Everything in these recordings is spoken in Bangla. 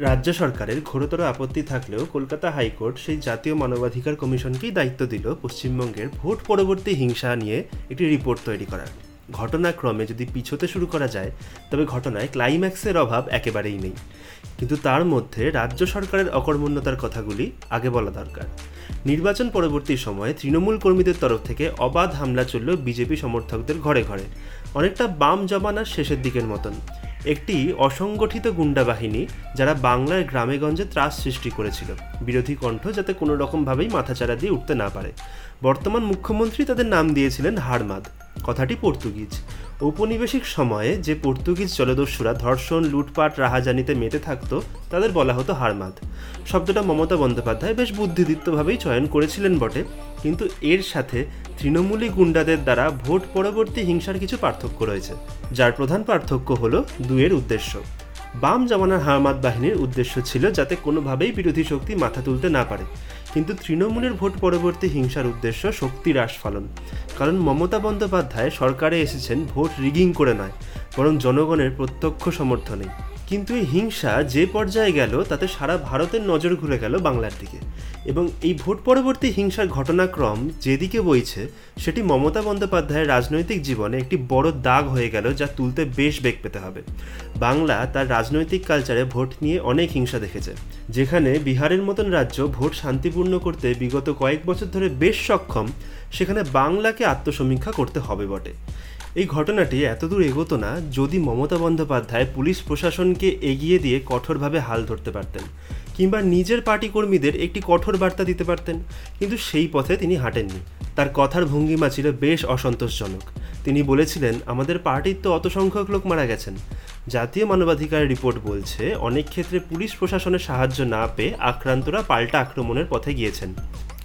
রাজ্য সরকারের ঘোরতর আপত্তি থাকলেও কলকাতা হাইকোর্ট সেই জাতীয় মানবাধিকার কমিশনকেই দায়িত্ব দিল পশ্চিমবঙ্গের ভোট পরবর্তী হিংসা নিয়ে একটি রিপোর্ট তৈরি করার। ঘটনাক্রমে যদি পিছোতে শুরু করা যায়, তবে ঘটনায় ক্লাইম্যাক্সের অভাব একেবারেই নেই। কিন্তু তার মধ্যে রাজ্য সরকারের অকর্মণ্যতার কথাগুলি আগে বলা দরকার। নির্বাচন পরবর্তী সময়ে তৃণমূল কর্মীদের তরফ থেকে অবাধ হামলা চলল বিজেপি সমর্থকদের ঘরে ঘরে। অনেকটা বাম জমানার শেষের দিকের মতন। একটি অসংগঠিত গুন্ডা বাহিনী যারা বাংলার গ্রামেগঞ্জে ত্রাস সৃষ্টি করেছিল। বিরোধী কণ্ঠ যাতে কোনো রকমভাবেই মাথাচাড়া দিয়ে উঠতে না পারে। বর্তমান মুখ্যমন্ত্রী তাদের নাম দিয়েছিলেন হারমাদ কথাটি পর্তুগিজ। ঔপনিবেশিক সময়ে যে পর্তুগিজ জলদস্যুরা ধর্ষণ, লুটপাট, রাহাজানিতে মেতে থাকতো, তাদের বলা হতো হারমাদ। শব্দটা মমতা বন্দ্যোপাধ্যায় বেশ বুদ্ধিদীপ্তভাবেই চয়ন করেছিলেন বটে, কিন্তু এর সাথে তৃণমূলী গুন্ডাদের দ্বারা ভোট পরবর্তী হিংসার কিছু পার্থক্য রয়েছে, যার প্রধান পার্থক্য হলো দুয়ের উদ্দেশ্য। বাম জামানার হামাদ বাহিনীর উদ্দেশ্য ছিল যাতে কোনোভাবেই বিরোধী শক্তি মাথা তুলতে না পারে। কিন্তু তৃণমূলের ভোট পরবর্তী হিংসার উদ্দেশ্য শক্তি হ্রাস ফলন কারণ মমতা বন্দ্যোপাধ্যায় সরকারে এসেছেন, ভোট রিগিং করে নয়, বরং জনগণের প্রত্যক্ষ সমর্থনেই। কিন্তু এই হিংসা যে পর্যায়ে গেল, তাতে সারা ভারতের নজর ঘুরে গেল বাংলার দিকে। এবং এই ভোট পরবর্তী হিংসার ঘটনাক্রম যেদিকে বইছে, সেটি মমতা বন্দ্যোপাধ্যায়ের রাজনৈতিক জীবনে একটি বড় দাগ হয়ে গেল যা তুলতে বেশ বেগ পেতে হবে। বাংলা তার রাজনৈতিক কালচারে ভোট নিয়ে অনেক হিংসা দেখেছে, যেখানে বিহারের মতন রাজ্য ভোট শান্তিপূর্ণ করতে বিগত কয়েক বছর ধরে বেশ সক্ষম, সেখানে বাংলাকে আত্মসমীক্ষা করতে হবে বটে। এই ঘটনাটি এতদূর এগোতো না, যদি মমতা বন্দ্যোপাধ্যায় পুলিশ প্রশাসনকে এগিয়ে দিয়ে কঠোরভাবে হাল ধরতে পারতেন, কিংবা নিজের পার্টি কর্মীদের একটি কঠোর বার্তা দিতে পারতেন, কিন্তু সেই পথে তিনি হাঁটেননি। তার কথার ভঙ্গিমা ছিল বেশ অসন্তোষজনক। তিনি বলেছিলেন, আমাদের পার্টির তো অত সংখ্যক লোক মারা গেছেন। জাতীয় মানবাধিকার রিপোর্ট বলছে, অনেক ক্ষেত্রে পুলিশ প্রশাসনের সাহায্য না পেয়ে আক্রান্তরা পাল্টা আক্রমণের পথে গিয়েছেন।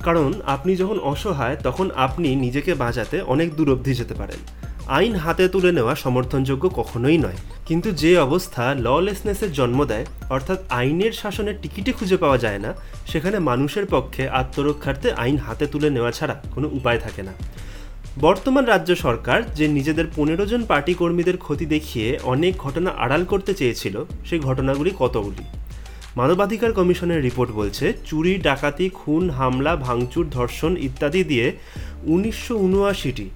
কারণ, আপনি যখন অসহায়, তখন আপনি নিজেকে বাঁচাতে অনেক দূর অবধি যেতে পারেন। আইন হাতে তুলে নেওয়া সমর্থনযোগ্য কখনোই নয়। কিন্তু যে অবস্থা ললেসনেসের জন্ম দেয়, অর্থাৎ আইনের শাসনের টিকিটে খুঁজে পাওয়া যায় না, সেখানে মানুষের পক্ষে আত্মরক্ষার্থে আইন হাতে তুলে নেওয়া ছাড়া কোনো উপায় থাকে না। বর্তমান রাজ্য সরকার যে নিজেদের পনেরো জন পার্টি কর্মীদের ক্ষতি দেখিয়ে অনেক ঘটনা আড়াল করতে চেয়েছিল, সেই ঘটনাগুলি কতগুলি? মানবাধিকার কমিশনের রিপোর্ট বলছে, চুরি, ডাকাতি, খুন, হামলা, ভাঙচুর, ধর্ষণ ইত্যাদি দিয়ে উনিশশো উনআশিটি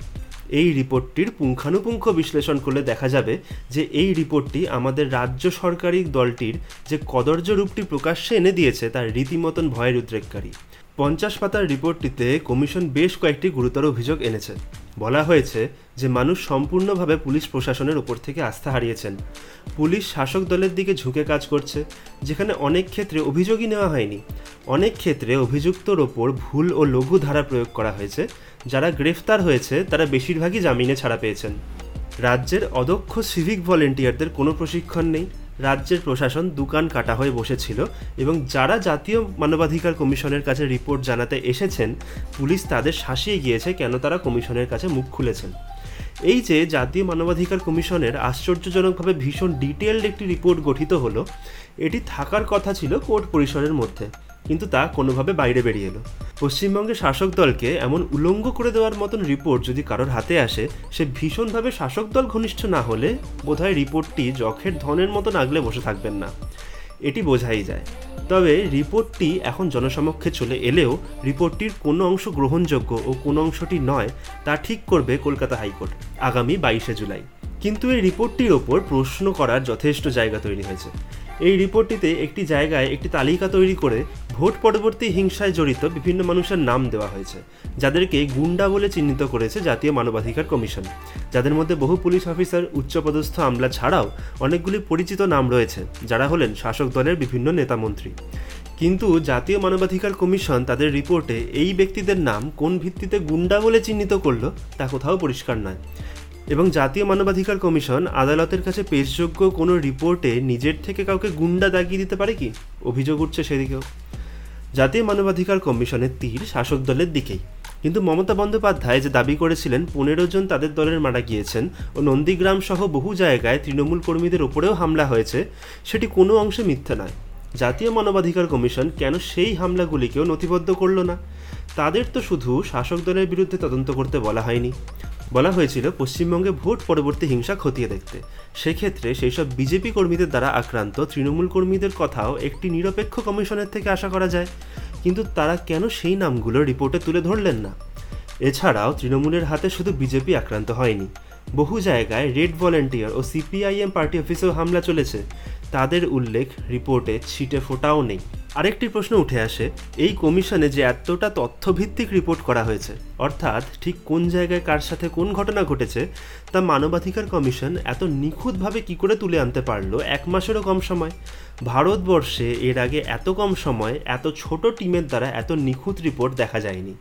এই রিপোর্টটির পুঙ্খানুপুঙ্খ বিশ্লেষণ করলে দেখা যাবে যে এই রিপোর্টটি আমাদের রাজ্য সরকারি দলটির যে কদর্য রূপটি প্রকাশ্যে এনে দিয়েছে তার রীতিমতন ভয়ের উদ্রেককারী। পঞ্চাশ পাতার রিপোর্টটিতে কমিশন বেশ কয়েকটি গুরুতর অভিযোগ এনেছে। বলা হয়েছে যে মানুষ সম্পূর্ণভাবে পুলিশ প্রশাসনের ওপর থেকে আস্থা হারিয়েছেন। পুলিশ শাসক দলের দিকে ঝুঁকে কাজ করছে, যেখানে অনেক ক্ষেত্রে অভিযোগই নেওয়া হয়নি। অনেক ক্ষেত্রে অভিযুক্তর ওপর ভুল ও লঘু ধারা প্রয়োগ করা হয়েছে যারা গ্রেফতার হয়েছে, তারা বেশিরভাগই জামিনে ছাড়া পেয়েছেন। রাজ্যের অদক্ষ সিভিক ভলেন্টিয়ারদের কোনো প্রশিক্ষণ নেই। রাজ্যের প্রশাসন দোকান কাটা হয়ে বসেছিল এবং যারা জাতীয় মানবাধিকার কমিশনের কাছে রিপোর্ট জানাতে এসেছেন, পুলিশ তাদের শাসিয়ে গিয়েছে কেন তারা কমিশনের কাছে মুখ খুলেছেন। এই যে জাতীয় মানবাধিকার কমিশনের আশ্চর্যজনকভাবে ভীষণ ডিটেলড একটি রিপোর্ট গঠিত হলো, এটি থাকার কথা ছিল কোর্ট পরিসরের মধ্যে। কিন্তু তা কোনোভাবে বাইরে বেরিয়ে এলো। পশ্চিমবঙ্গের শাসক দলকে এমন উলঙ্গ করে দেওয়ার মতন রিপোর্ট যদি কারোর হাতে আসে, সে ভীষণভাবে শাসক দল ঘনিষ্ঠ না হলে বোধহয় রিপোর্টটি যখের ধনের মতন আগলে বসে থাকবেন না। এটি বোঝাই যায়। তবে রিপোর্টটি এখন জনসমক্ষে চলে এলেও রিপোর্টটির কোনো অংশ গ্রহণযোগ্য ও কোনো অংশটি নয়, তা ঠিক করবে কলকাতা হাইকোর্ট আগামী বাইশে জুলাই। কিন্তু এই রিপোর্টটির ওপর প্রশ্ন করার যথেষ্ট জায়গা তৈরি হয়েছে। এই রিপোর্টটিতে একটি জায়গায় একটি তালিকা তৈরি করে ভোট পরবর্তী হিংসায় জড়িত বিভিন্ন মানুষের নাম দেওয়া হয়েছে, যাদেরকে গুন্ডা বলে চিহ্নিত করেছে জাতীয় মানবাধিকার কমিশন। যাদের মধ্যে বহু পুলিশ অফিসার, উচ্চপদস্থ আমলা ছাড়াও অনেকগুলি পরিচিত নাম রয়েছে, যারা হলেন শাসক দলের বিভিন্ন নেতামন্ত্রী কিন্তু জাতীয় মানবাধিকার কমিশন তাদের রিপোর্টে এই ব্যক্তিদের নাম কোন ভিত্তিতে গুন্ডা বলে চিহ্নিত করল তা কোথাও পরিষ্কার নয়। এবং জাতীয় মানবাধিকার কমিশন আদালতের কাছে পেশযোগ্য কোনো রিপোর্টে নিজের থেকে কাউকে গুন্ডা দাগিয়ে দিতে পারে কি? অভিযোগ উঠছে সেদিকেও। জাতীয় মানবাধিকার কমিশনের তীর শাসক দলের দিকেই। কিন্তু মমতা বন্দ্যোপাধ্যায় যে দাবি করেছিলেন, পনেরো জন তাদের দলের মারা গিয়েছেন ও নন্দীগ্রাম সহ বহু জায়গায় তৃণমূল কর্মীদের ওপরেও হামলা হয়েছে, সেটি কোনো অংশে মিথ্যা নয়। জাতীয় মানবাধিকার কমিশন কেন সেই হামলাগুলিকেও নথিবদ্ধ করল না? তাদের তো শুধু শাসক দলের বিরুদ্ধে তদন্ত করতে বলা হয়নি। বলা হয়েছিল পশ্চিমবঙ্গে ভোট পরবর্তী হিংসা খতিয়ে দেখতে। সেক্ষেত্রে সেই সব বিজেপি কর্মীদের দ্বারা আক্রান্ত তৃণমূল কর্মীদের কথাও একটি নিরপেক্ষ কমিশনের থেকে আশা করা যায়। কিন্তু তারা কেন সেই নামগুলো রিপোর্টে তুলে ধরলেন না? এছাড়াও তৃণমূলের হাতে শুধু বিজেপি আক্রান্ত হয়নি। বহু জায়গায় রেড ভলেন্টিয়ার ও সিপিআইএম পার্টি অফিসেও হামলা চলেছে। তাদের উল্লেখ রিপোর্টে ছিটে ফোটাও নেই। আরেকটি প্রশ্ন উঠে আসে, এই কমিশনে যে এতটা তথ্যভিত্তিক রিপোর্ট করা হয়েছে, অর্থাৎ ঠিক কোন জায়গায় কার সাথে কোন ঘটনা ঘটেছে, তা মানবাধিকার কমিশন এত নিখুঁতভাবে কি করে তুলে আনতে পারল এক মাসেরও কম সময়? ভারতবর্ষে এর আগে এত কম সময়, এত ছোট টিমের দ্বারা এত নিখুঁত রিপোর্ট দেখা যায়নি।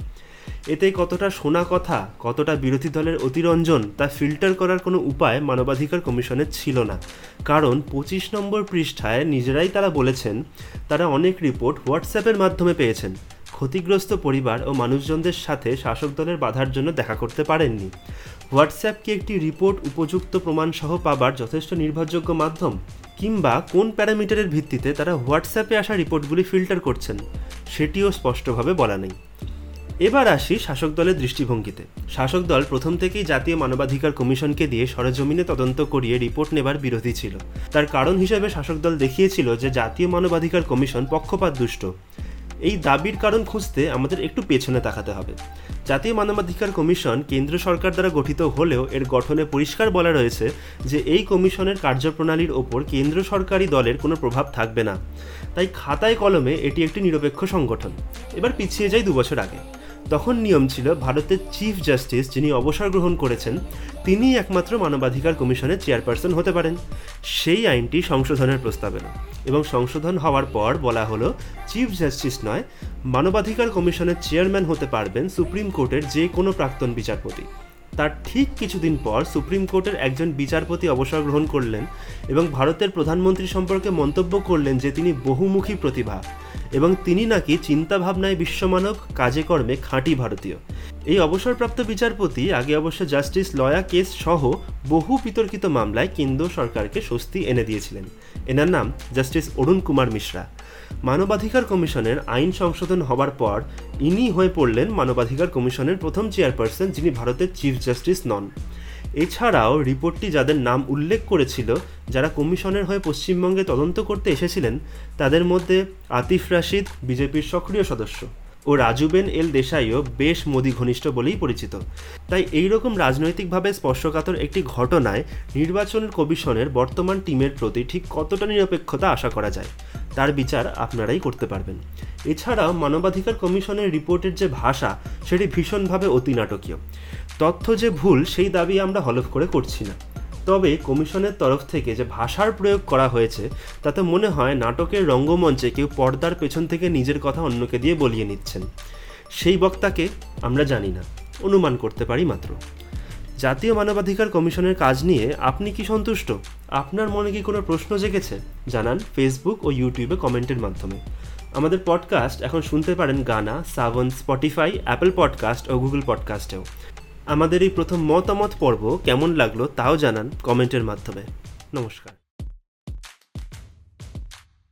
এতে কতটা শোনা কথা, কতটা বিরোধী দলের অতিরঞ্জন, তা ফিল্টার করার কোনো উপায় মানবাধিকার কমিশনের ছিল না। কারণ পঁচিশ নম্বর পৃষ্ঠায় নিজেরাই তারা বলেছেন, তারা অনেক রিপোর্ট হোয়াটসঅ্যাপের মাধ্যমে পেয়েছেন। ক্ষতিগ্রস্ত পরিবার ও মানুষজনদের সাথে শাসক দলের বাধার জন্য দেখা করতে পারেননি। হোয়াটসঅ্যাপ কি একটি রিপোর্ট উপযুক্ত প্রমাণসহ পাবার যথেষ্ট নির্ভরযোগ্য মাধ্যম, কিংবা কোন প্যারামিটারের ভিত্তিতে তারা হোয়াটসঅ্যাপে আসা রিপোর্টগুলি ফিল্টার করছেন, সেটিও স্পষ্টভাবে বলা নেই। এবার আসি শাসক দলের দৃষ্টিভঙ্গিতে। শাসক দল প্রথম থেকেই জাতীয় মানবাধিকার কমিশনকে দিয়ে সরেজমিনে তদন্ত করিয়ে রিপোর্ট নেবার বিরোধী ছিল। তার কারণ হিসেবে শাসক দল দেখিয়েছিল যে জাতীয় মানবাধিকার কমিশন পক্ষপাত দুষ্ট। এই দাবির কারণ খুঁজতে আমাদের একটু পেছনে তাকাতে হবে। জাতীয় মানবাধিকার কমিশন কেন্দ্র সরকার দ্বারা গঠিত হলেও এর গঠনে পরিষ্কার বলা রয়েছে যে এই কমিশনের কার্যপ্রণালীর ওপর কেন্দ্র সরকারি দলের কোনো প্রভাব থাকবে না। তাই খাতায় কলমে এটি একটি নিরপেক্ষ সংগঠন। এবার পিছিয়ে যাই দুবছর আগে। তখন নিয়ম ছিল ভারতের চিফ জাস্টিস যিনি অবসর গ্রহণ করেছেন, তিনিই একমাত্র মানবাধিকার কমিশনের চেয়ারপারসন হতে পারেন। সেই আইনটি সংশোধনের প্রস্তাব এলো এবং সংশোধন হওয়ার পর বলা হলো, চিফ জাস্টিস নয়, মানবাধিকার কমিশনের চেয়ারম্যান হতে পারবেন সুপ্রিম কোর্টের যে কোনো প্রাক্তন বিচারপতি। তার ঠিক কিছুদিন পর সুপ্রিম কোর্টের একজন বিচারপতি অবসর গ্রহণ করলেন এবং ভারতের প্রধানমন্ত্রী সম্পর্কে মন্তব্য করলেন যে তিনি বহুমুখী প্রতিভা। এবং তিনি নাকি চিন্তাভাবনায় বিশ্বমানব, কাজে কর্মে খাঁটি ভারতীয়। এই অবসরপ্রাপ্ত বিচারপতি, আগে অবশ্য জাস্টিস লয়া কেস সহ বহু বিতর্কিত মামলায় কেন্দ্র সরকারকে স্বস্তি এনে দিয়েছিলেন। এনার নাম জাস্টিস অরুণ কুমার মিশ্রা। মানবাধিকার কমিশনের আইন সংশোধন হবার পর ইনি হয়ে পড়লেন মানবাধিকার কমিশনের প্রথম চেয়ারপারসন যিনি ভারতের চিফ জাস্টিস নন। এছাড়াও রিপোর্টটি যাদের নাম উল্লেখ করেছিল, যারা কমিশনের হয়ে পশ্চিমবঙ্গে তদন্ত করতে এসেছিলেন, তাদের মধ্যে আতিফ রাশিদ, বিজেপির সক্রিয় সদস্য, ও রাজুবেন এল দেশাইও বেশ মোদী ঘনিষ্ঠ বলেই পরিচিত। তাই এই রকম রাজনৈতিকভাবে স্পর্শকাতর একটি ঘটনায় নির্বাচন কমিশনের বর্তমান টিমের প্রতি ঠিক কতটা নিরপেক্ষতা আশা করা যায়, তার বিচার আপনারাই করতে পারবেন। এছাড়াও মানবাধিকার কমিশনের রিপোর্টের যে ভাষা, সেটি ভীষণভাবে অতি নাটকীয় তথ্য যে ভুল, সেই দাবি আমরা হলফ করে করছি না। তবে কমিশনের তরফ থেকে যে ভাষার প্রয়োগ করা হয়েছে, তাতে মনে হয় নাটকের রঙ্গমঞ্চে কেউ পর্দার পেছন থেকে নিজের কথা অন্যকে দিয়ে বলিয়ে নিচ্ছেন। সেই বক্তাকে আমরা জানি না। অনুমান করতে পারি মাত্র। জাতীয় মানবাধিকার কমিশনের কাজ নিয়ে আপনি কি সন্তুষ্ট? আপনার মনে কি কোনো প্রশ্ন জেগেছে? জানান ফেসবুক ও ইউটিউবে কমেন্টের মাধ্যমে। আমাদের পডকাস্ট এখন শুনতে পারেন Gaana Saavn Spotify Apple podcast ও গুগল পডকাস্টেও আমাদের এই প্রথম মতামত পর্ব কেমন লাগল তাও জানান কমেন্টের মাধ্যমে। নমস্কার।